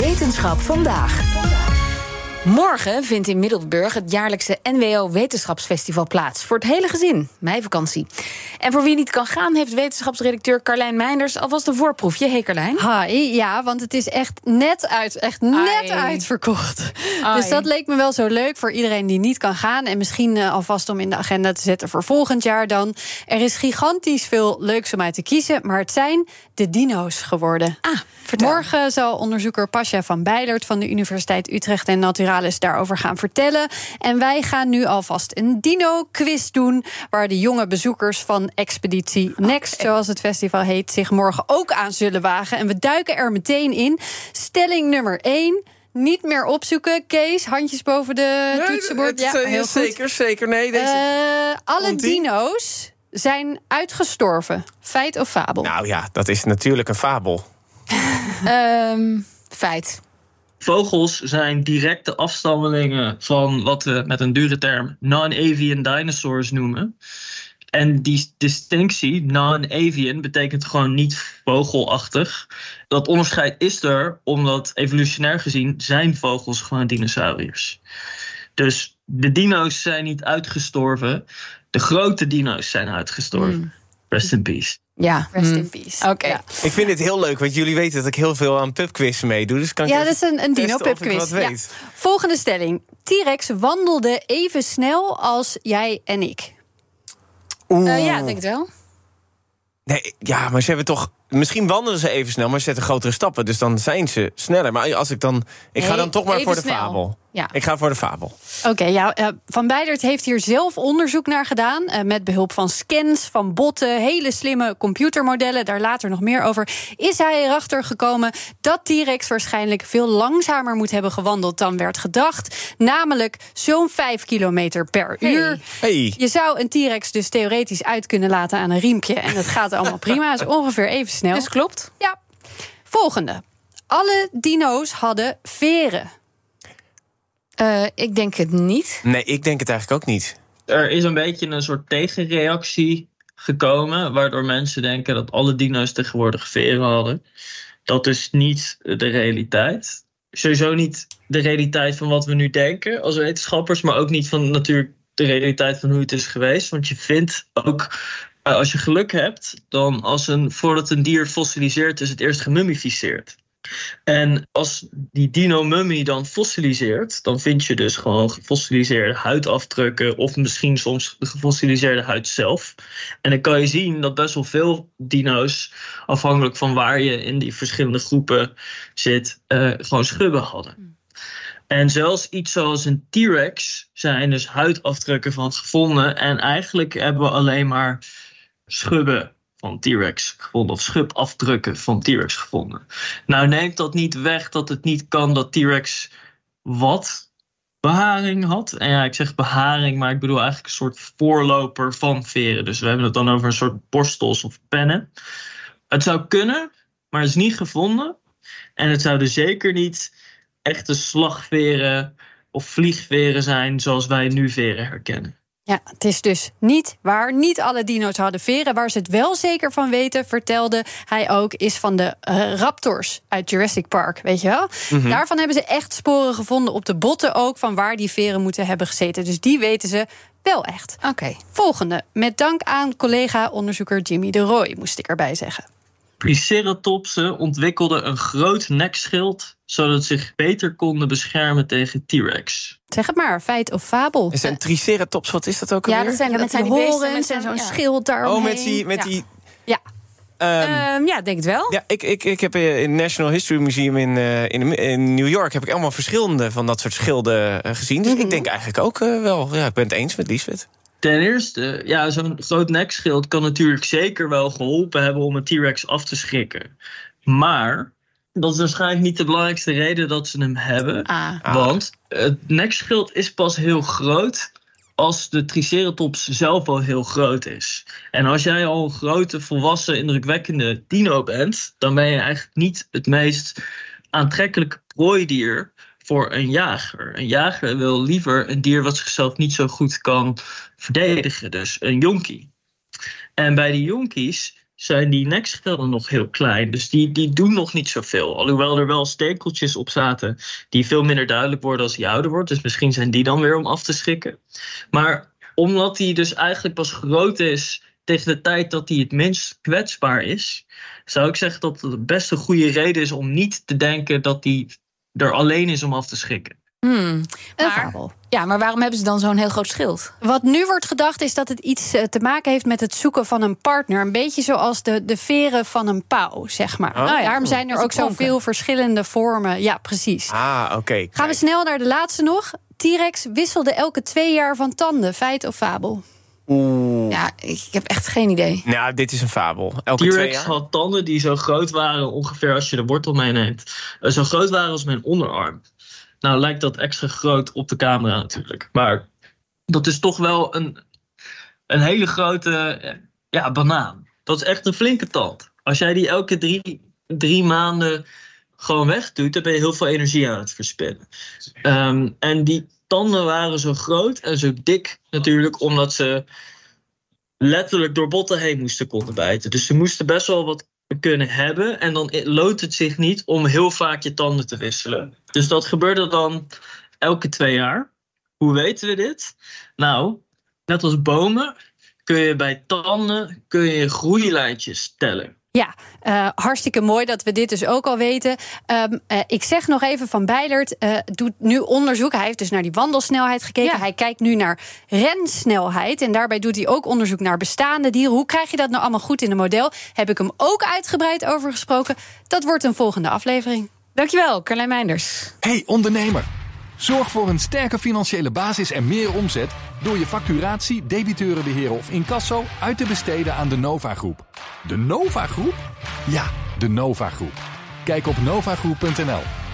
Wetenschap vandaag. Morgen vindt in Middelburg het jaarlijkse NWO Wetenschapsfestival plaats. Voor het hele gezin, meivakantie. En voor wie niet kan gaan, heeft wetenschapsredacteur Carlijn Meinders alvast een voorproefje. Hey Carlijn. Hi, ja, want het is echt net, uit, echt net uitverkocht. Dus dat leek me wel zo leuk voor iedereen die niet kan gaan. En misschien uh, alvast om in de agenda te zetten voor volgend jaar dan. Er is gigantisch veel leuks om uit te kiezen, maar het zijn de dino's geworden. Ah, vertel. Morgen zal onderzoeker Pasja van Bijlert van de Universiteit Utrecht en Naturalis daarover gaan vertellen. En wij gaan nu alvast een dino-quiz doen, waar de jonge bezoekers van Expeditie Next, zoals het festival heet, zich morgen ook aan zullen wagen. En we duiken er meteen in. Stelling nummer 1 niet meer opzoeken. Kees, handjes boven de Nee, toetsenbord. het, Ja, eh, heel goed. zeker, zeker. Nee, deze... Eh, alle dino's zijn uitgestorven. Feit of fabel? Nou ja, dat is natuurlijk een fabel. Ehm, feit. Vogels zijn directe afstammelingen van wat we met een dure term non-avian dinosaurs noemen. En die distinctie, non-avian, betekent gewoon niet vogelachtig. Dat onderscheid is er omdat evolutionair gezien zijn vogels gewoon dinosauriërs. Dus de dino's zijn niet uitgestorven, de grote dino's zijn uitgestorven. Rest in peace. Ja. Rest in peace. Oké. Ja, Ik vind dit heel leuk, want jullie weten dat ik heel veel aan pubquiz meedoe. Dus kan ik Ja, dat is een, een testen of ik dino-pubquiz. wat Ja. weet. Volgende stelling. T-Rex wandelde even snel als jij en ik. Oeh. Eh, ja, ik denk het wel. Nee, ja, maar ze hebben toch... Misschien wandelen ze even snel, maar ze zetten grotere stappen. Dus dan zijn ze sneller. Maar als ik dan... Ik ga dan toch maar voor de snel. fabel. Ja. Ik ga voor de fabel. Oké, ja, eh, Van Beidert heeft hier zelf onderzoek naar gedaan. eh, met behulp van scans, van botten, hele slimme computermodellen. Daar later nog meer over. Is hij erachter gekomen dat T-Rex waarschijnlijk veel langzamer moet hebben gewandeld dan werd gedacht. Namelijk zo'n 5 kilometer per Hey. uur. Hey. Je zou een T-Rex dus theoretisch uit kunnen laten aan een riempje. En dat gaat allemaal prima. is ongeveer even snel. Dus klopt. Ja. Volgende. Alle dino's hadden veren. Eh, ik denk het niet. Nee, ik denk het eigenlijk ook niet. Er is een beetje een soort tegenreactie gekomen, waardoor mensen denken dat alle dino's tegenwoordig veren hadden. Dat is niet de realiteit. Sowieso niet de realiteit van wat we nu denken als wetenschappers, maar ook niet van natuurlijk de realiteit van hoe het is geweest. Want je vindt ook, eh, als je geluk hebt, dan als een, voordat een dier fossiliseert, is het eerst gemummificeerd. En als die dino-mummy dan fossiliseert, dan vind je dus gewoon gefossiliseerde huidafdrukken of misschien soms de gefossiliseerde huid zelf. En dan kan je zien dat best wel veel dino's, afhankelijk van waar je in die verschillende groepen zit, eh, gewoon schubben hadden. En zelfs iets zoals een T-Rex zijn dus huidafdrukken van gevonden. En eigenlijk hebben we alleen maar schubben van T-Rex gevonden. Of schubafdrukken van T-Rex gevonden. Nou neemt dat niet weg dat het niet kan dat T-Rex wat beharing had. En ja, ik zeg beharing, maar ik bedoel eigenlijk een soort voorloper van veren. Dus we hebben het dan over een soort borstels of pennen. Het zou kunnen, maar het is niet gevonden. En het zouden zeker niet echte slagveren of vliegveren zijn zoals wij nu veren herkennen. Ja, het is dus niet waar. Niet alle dino's hadden veren. Waar ze het wel zeker van weten, vertelde hij ook, is van de eh, raptors uit Jurassic Park. Weet je wel? Daarvan hebben ze echt sporen gevonden op de botten ook van waar die veren moeten hebben gezeten. Dus die weten ze wel echt. Oké. Volgende. Met dank aan collega-onderzoeker Jimmy de Roy, moest ik erbij zeggen. Triceratopsen ontwikkelden een groot nekschild zodat ze zich beter konden beschermen tegen T-Rex. Zeg het maar, feit of fabel. Is een triceratops, wat is dat ook Ja, alweer? dat zijn, Ja, dat met zijn die die beesten horens met en zo'n ja. schild daaromheen. Oh, met die... Met Ja. die Ja. ehm, Ehm, ja, ik denk het wel. ja, ik, ik, ik heb in het National History Museum in, eh, in, in New York... heb ik allemaal verschillende van dat soort schilden eh, gezien. Dus ik denk eigenlijk ook eh, wel... Ja, ik ben het eens met Liesbeth. Ten eerste, ja, zo'n groot nekschild kan natuurlijk zeker wel geholpen hebben om een T-Rex af te schrikken. Maar dat is waarschijnlijk niet de belangrijkste reden dat ze hem hebben. Ah. Ah. Want het nekschild is pas heel groot als de Triceratops zelf al heel groot is. En als jij al een grote, volwassen, indrukwekkende dino bent, dan ben je eigenlijk niet het meest aantrekkelijke prooidier voor een jager. Een jager wil liever een dier wat zichzelf niet zo goed kan verdedigen, dus een jonkie. En bij die jonkies zijn die nekschelden nog heel klein. Dus die, die doen nog niet zoveel. Alhoewel er wel stekeltjes op zaten die veel minder duidelijk worden als hij ouder wordt. Dus misschien zijn die dan weer om af te schrikken. Maar omdat hij dus eigenlijk pas groot is tegen de tijd dat hij het minst kwetsbaar is, zou ik zeggen dat het best een goede reden is om niet te denken dat hij er alleen is om af te schrikken. Hmm. Een Maar, fabel. ja, maar waarom hebben ze dan zo'n heel groot schild? Wat nu wordt gedacht is dat het iets eh, te maken heeft met het zoeken van een partner. Een beetje zoals de, de veren van een pauw, zeg maar. Oh. ja. Daarom zijn er ook zoveel verschillende vormen. Ja, precies. Ah, oké. Gaan we snel naar de laatste nog. T-Rex wisselde elke twee jaar van tanden. Feit of fabel? Oeh. Ja, ik heb echt geen idee. Nou, dit is een fabel. Elke twee T-Rex jaar. had tanden die zo groot waren, ongeveer als je de wortel meeneemt, eh, zo groot waren als mijn onderarm. Nou lijkt dat extra groot op de camera natuurlijk. Maar dat is toch wel een, een hele grote eh, ja, banaan. Dat is echt een flinke tand. Als jij die elke drie, drie maanden gewoon wegdoet, dan ben je heel veel energie aan het verspillen. Ehm, en die tanden waren zo groot en zo dik natuurlijk, omdat ze letterlijk door botten heen moesten konden bijten. Dus ze moesten best wel wat kunnen hebben. En dan loont het zich niet om heel vaak je tanden te wisselen. Dus dat gebeurde dan elke twee jaar. Hoe weten we dit? Nou, net als bomen kun je bij tanden kun je groeilijntjes tellen. Ja, eh, hartstikke mooi dat we dit dus ook al weten. Ehm, eh, ik zeg nog even van Bijlert eh, doet nu onderzoek. Hij heeft dus naar die wandelsnelheid gekeken. Ja. Hij kijkt nu naar rensnelheid. En daarbij doet hij ook onderzoek naar bestaande dieren. Hoe krijg je dat nou allemaal goed in een model? Heb ik hem ook uitgebreid over gesproken. Dat wordt een volgende aflevering. Dankjewel, Carlijn Meinders. Hey ondernemer, zorg voor een sterke financiële basis en meer omzet door je facturatie, debiteurenbeheer of incasso uit te besteden aan de Nova Groep. De Nova Groep? Ja, de Nova Groep. Kijk op novagroep.nl.